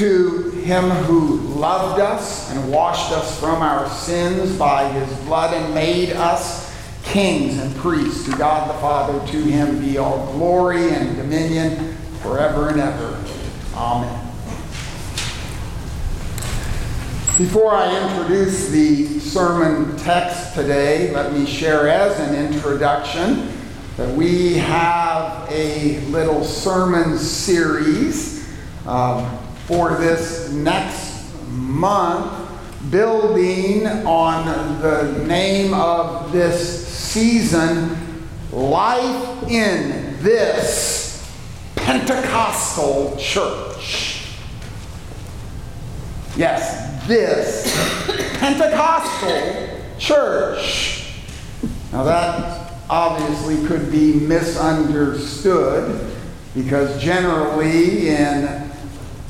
to him who loved us and washed us from our sins by his blood and made us kings and priests to God the Father. To him be all glory and dominion forever and ever. Amen. Before I introduce the sermon text today, let me share as an introduction that we have a little sermon series um, for this next month, building on the name of this season, Life in This Pentecostal Church. Yes, this Pentecostal church. Now, that obviously could be misunderstood because generally in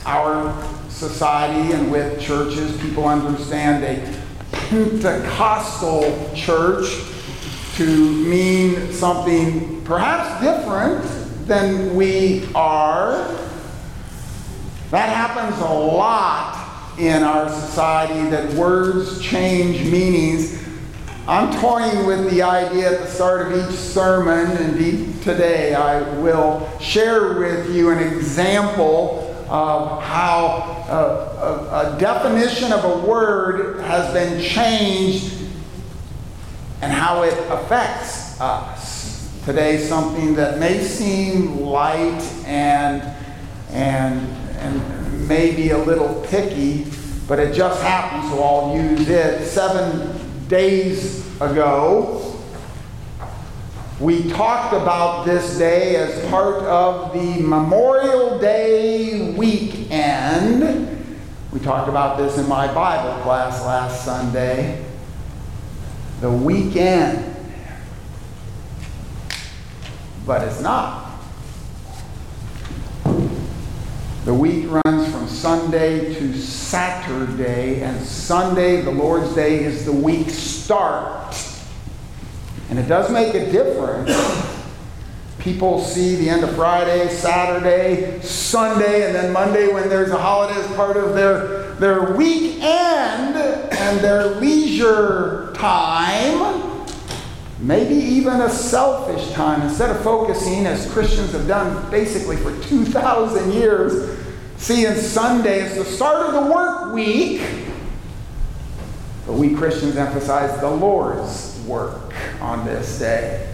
our society and with churches, people understand a Pentecostal church to mean something perhaps different than we are. That happens a lot in our society that words change meanings. I'm toying with the idea at the start of each sermon. Indeed, today I will share with you an example of how a, a, a definition of a word has been changed and how it affects us. Today, something that may seem light and, and, and maybe a little picky, but it just happened, so I'll use it. Seven days ago, we talked about this day as part of the Memorial Day weekend. We talked about this in my Bible class last Sunday. The weekend. But it's not. The week runs from Sunday to Saturday, and Sunday, the Lord's Day, is the week start. And it does make a difference. People see the end of Friday, Saturday, Sunday, and then Monday when there's a holiday as part of their, their weekend and their leisure time maybe even a selfish time, instead of focusing, as Christians have done basically for 2,000 years, seeing Sunday as the start of the work week. But we Christians emphasize the Lord's work on this day.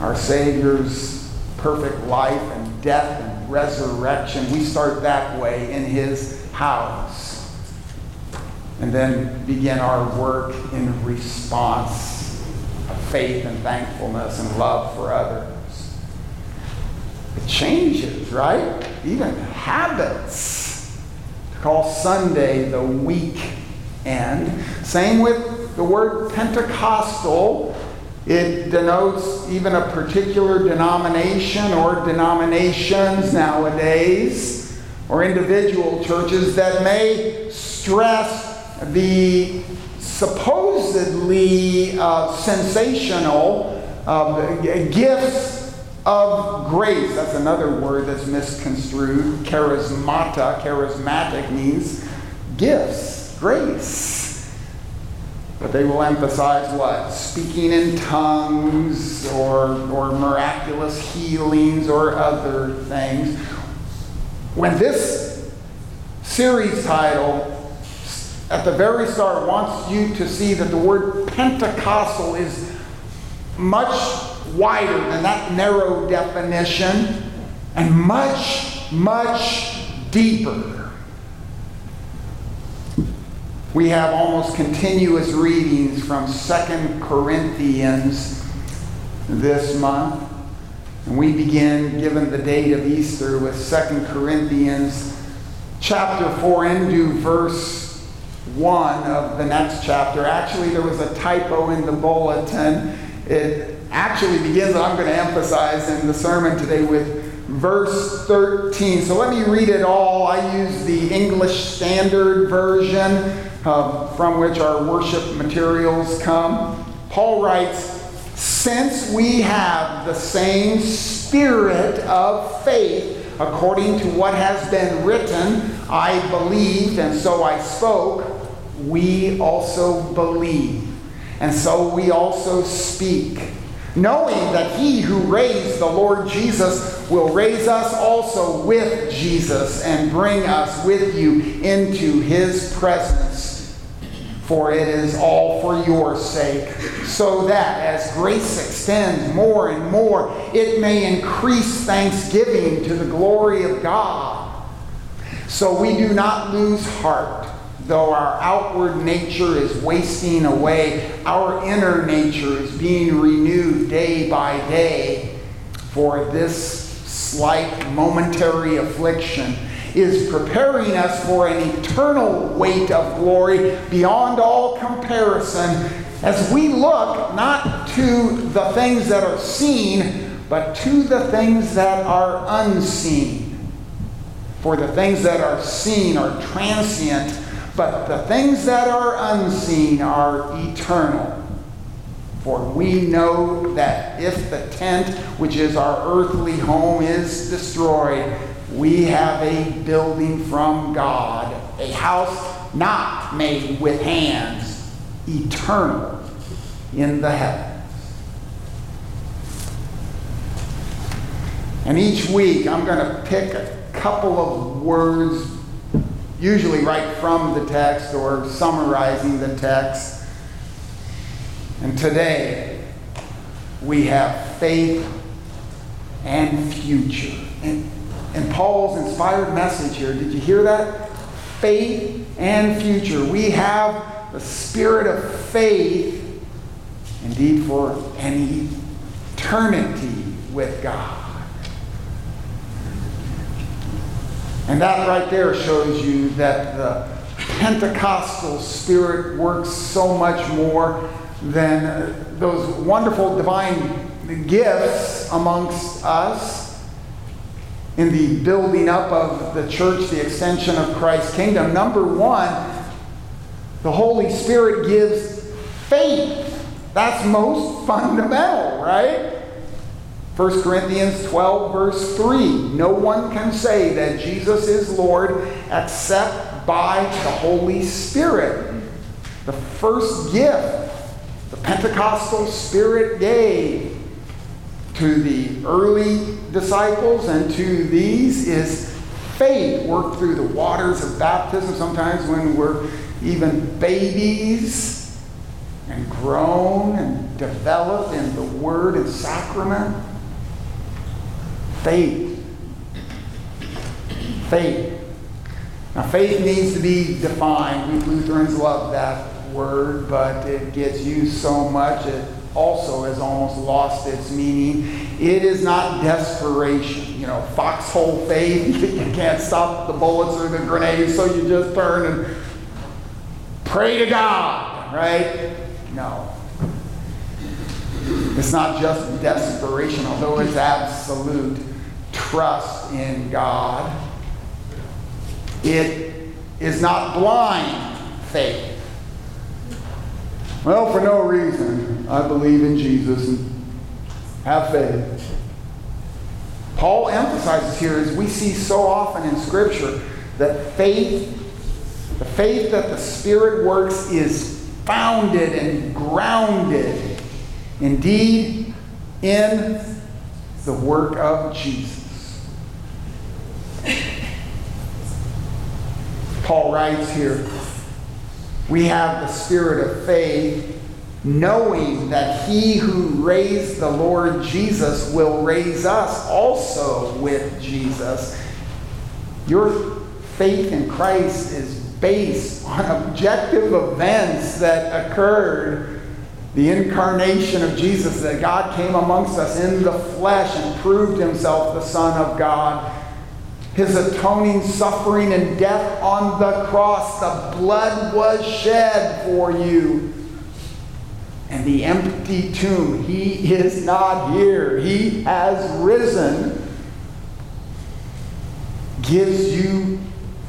Our Savior's perfect life and death and resurrection. We start that way in His house. And then begin our work in response of faith and thankfulness and love for others. It changes, right? Even habits. To call Sunday the weekend. Same with the word Pentecostal. It denotes even a particular denomination or denominations nowadays, or individual churches that may stress the supposedly uh, sensational uh, gifts of grace. That's another word that's misconstrued. Charismata, charismatic means gifts, grace. But they will emphasize what? Speaking in tongues or, or miraculous healings or other things. When this series title at the very start wants you to see that the word Pentecostal is much wider than that narrow definition and much, much deeper. We have almost continuous readings from Second Corinthians this month. And we begin, given the date of Easter, with Second Corinthians chapter 4 into verse 1 of the next chapter. Actually, there was a typo in the bulletin. It actually begins, I'm going to emphasize in the sermon today, with verse 13. So let me read it all. I use the English Standard Version uh, from which our worship materials come. Paul writes, Since we have the same spirit of faith according to what has been written, I believed, and so I spoke, we also believe, and so we also speak, knowing that he who raised the Lord Jesus will raise us also with Jesus and bring us with you into his presence for it is all for your sake, so that as grace extends more and more, it may increase thanksgiving to the glory of God. So we do not lose heart, though our outward nature is wasting away, our inner nature is being renewed day by day. For this slight momentary affliction is preparing us for an eternal weight of glory beyond all comparison as we look not to the things that are seen, but to the things that are unseen. For the things that are seen are transient, but the things that are unseen are eternal. For we know that if the tent, which is our earthly home, is destroyed, we have a building from God, a house not made with hands, eternal in the heavens. And each week I'm going to pick a couple of words, usually right from the text or summarizing the text. And today we have faith and future. And and Paul's inspired message here. Did you hear that? Faith and future. We have the spirit of faith, indeed, for an eternity with God. And that right there shows you that the Pentecostal spirit works so much more than uh, those wonderful divine gifts amongst us in the building up of the church, the extension of Christ's kingdom. Number one, the Holy Spirit gives faith. That's most fundamental, right? 1 Corinthians 12, verse 3. No one can say that Jesus is Lord except by the Holy Spirit. The first gift Pentecostal Spirit gave to the early disciples and to these is faith worked through the waters of baptism, sometimes when we're even babies and grown and developed in the word and sacrament. Faith. Faith. Now, faith needs to be defined. We Lutherans love that word, but it gets used so much it also has almost lost its meaning. It is not desperation, you know, foxhole faith. you can't stop the bullets or the grenades, so you just turn and pray to God, right? No. It's not just desperation, although it's absolute trust in God. It is not blind faith. Well, for no reason, I believe in Jesus and have faith. Paul emphasizes here, as we see so often in Scripture, that faith, the faith that the Spirit works, is founded and grounded, indeed, in the work of Jesus. Paul writes here, we have the spirit of faith, knowing that he who raised the Lord Jesus will raise us also with Jesus. Your faith in Christ is based on objective events that occurred. The incarnation of Jesus, that God came amongst us in the flesh and proved himself the Son of God his atoning suffering and death on the cross. The blood was shed for you. And the empty tomb, he is not here. He has risen. Gives you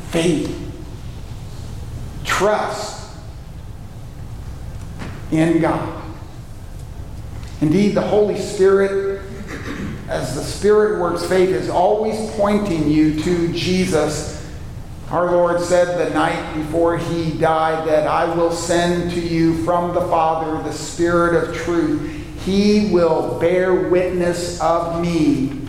faith, trust in God. Indeed, the Holy Spirit as the Spirit works, faith is always pointing you to Jesus. Our Lord said the night before he died that I will send to you from the Father the Spirit of truth. He will bear witness of me.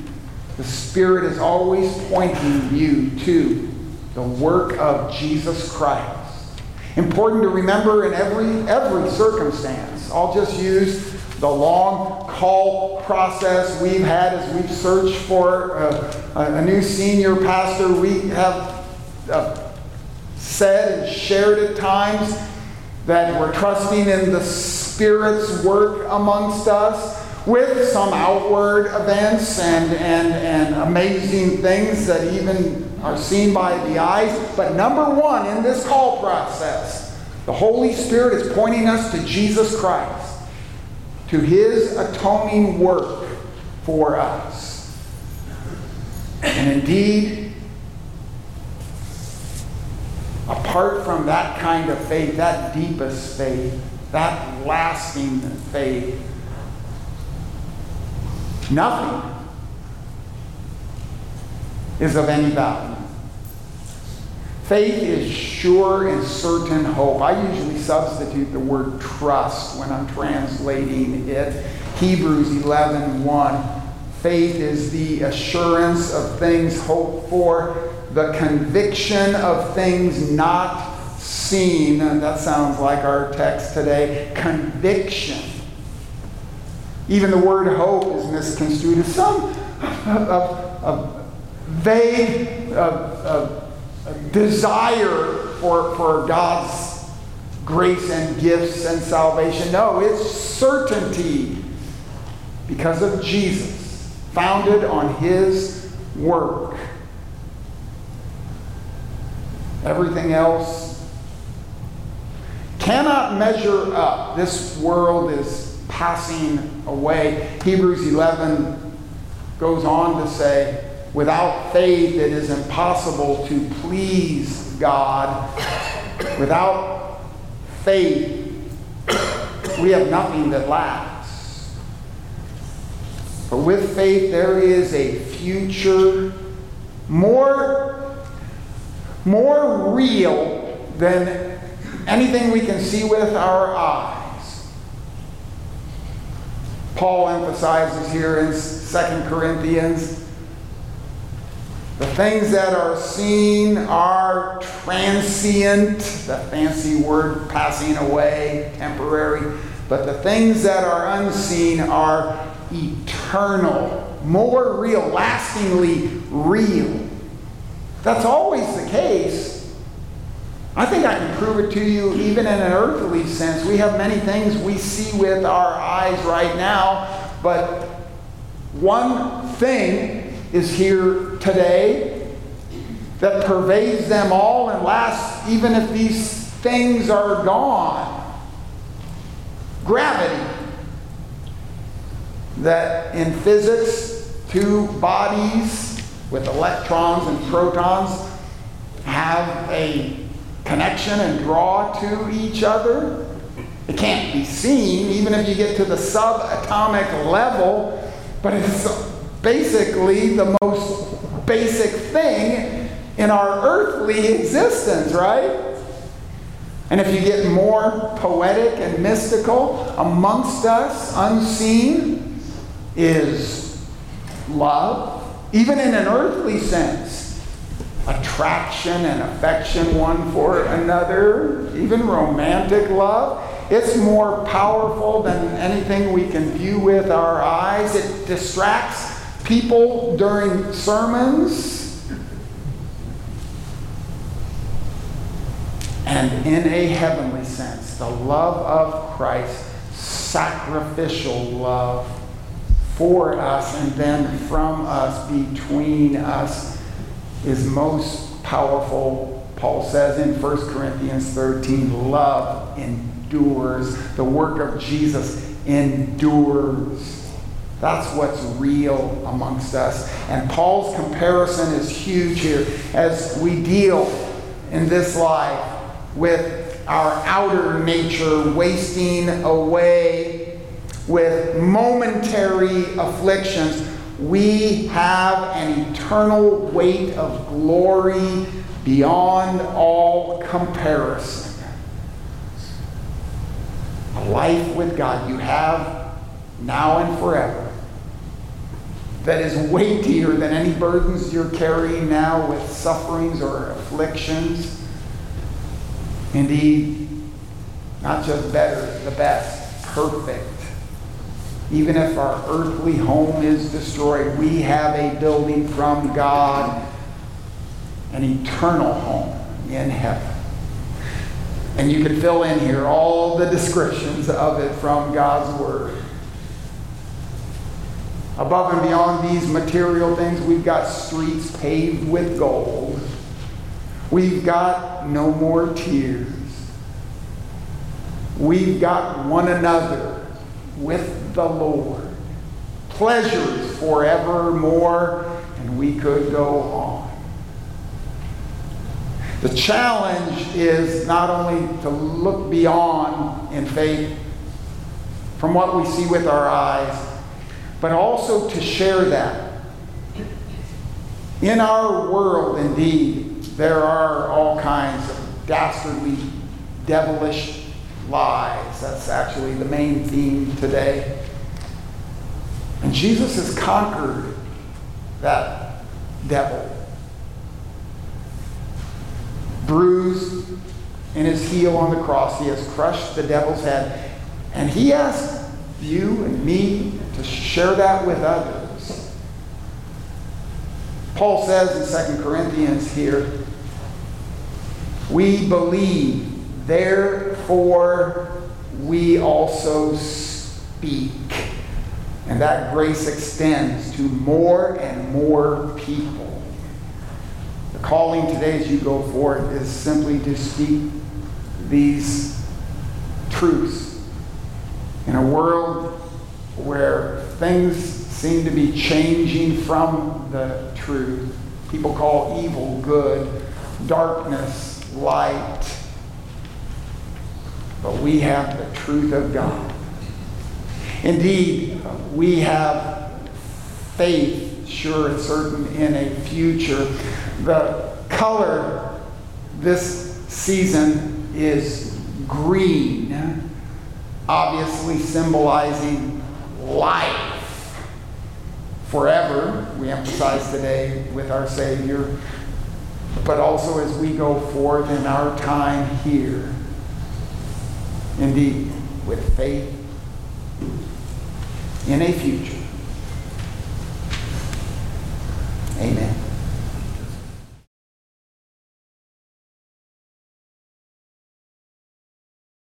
The Spirit is always pointing you to the work of Jesus Christ. Important to remember in every, every circumstance. I'll just use the long call process we've had as we've searched for a, a new senior pastor. We have uh, said and shared at times that we're trusting in the Spirit's work amongst us with some outward events and, and, and amazing things that even are seen by the eyes. But number one in this call process, the Holy Spirit is pointing us to Jesus Christ, to his atoning work for us. And indeed, apart from that kind of faith, that deepest faith, that lasting faith, nothing is of any value. Faith is sure and certain hope. I usually substitute the word trust when I'm translating it. Hebrews 11 1. Faith is the assurance of things hoped for, the conviction of things not seen. And that sounds like our text today. Conviction. Even the word hope is misconstrued as some of, of, of vague uh, desire for, for God's grace and gifts and salvation. No, it's certainty because of Jesus, founded on his work. Everything else cannot measure up. This world is passing away. Hebrews 11 goes on to say, Without faith, it is impossible to please God. Without faith, we have nothing that lasts. But with faith, there is a future more, more real than anything we can see with our eyes. Paul emphasizes here in 2 Corinthians the things that are seen are transient, the fancy word passing away, temporary. But the things that are unseen are eternal, more real, lastingly real. That's always the case. I think I can prove it to you even in an earthly sense. We have many things we see with our eyes right now, but one thing is here today that pervades them all and lasts even if these things are gone. Gravity. That in physics, two bodies with electrons and protons have a connection and draw to each other. It can't be seen, even if you get to the subatomic level, but it's basically the most basic thing in our earthly existence, right? And if you get more poetic and mystical, amongst us, unseen, is love, even in an earthly sense. Attraction and affection one for another, even romantic love. It's more powerful than anything we can view with our eyes. It distracts people during sermons. And in a heavenly sense, the love of Christ, sacrificial love for us and then from us, between us, is most powerful. Paul says in 1 Corinthians 13, love endures. The work of Jesus endures. That's what's real amongst us. And Paul's comparison is huge here as we deal in this life with our outer nature wasting away with momentary afflictions. we have an eternal weight of glory beyond all comparison. A life with God you have now and forever that is weightier than any burdens you're carrying now with sufferings or afflictions. Indeed, not just better, the best, perfect. Even if our earthly home is destroyed, we have a building from God, an eternal home in heaven. And you can fill in here all the descriptions of it from God's Word. Above and beyond these material things, we've got streets paved with gold. We've got no more tears. We've got one another with the Lord. Pleasures forevermore, and we could go on. The challenge is not only to look beyond in faith from what we see with our eyes, but also to share that. In our world, indeed, there are all kinds of dastardly, devilish lies. That's actually the main theme today. And Jesus has conquered that devil. Bruised in his heel on the cross, he has crushed the devil's head. And he asks you and me to share that with others. Paul says in 2 Corinthians here, we believe, therefore we also speak. And that grace extends to more and more people. The calling today as you go forth is simply to speak these truths in a world where things seem to be changing from the truth. People call evil good, darkness light. But we have the truth of God. Indeed, we have faith, sure and certain, in a future. The color this season is green, obviously symbolizing life forever, we emphasize today with our Savior, but also as we go forth in our time here. Indeed, with faith in a future.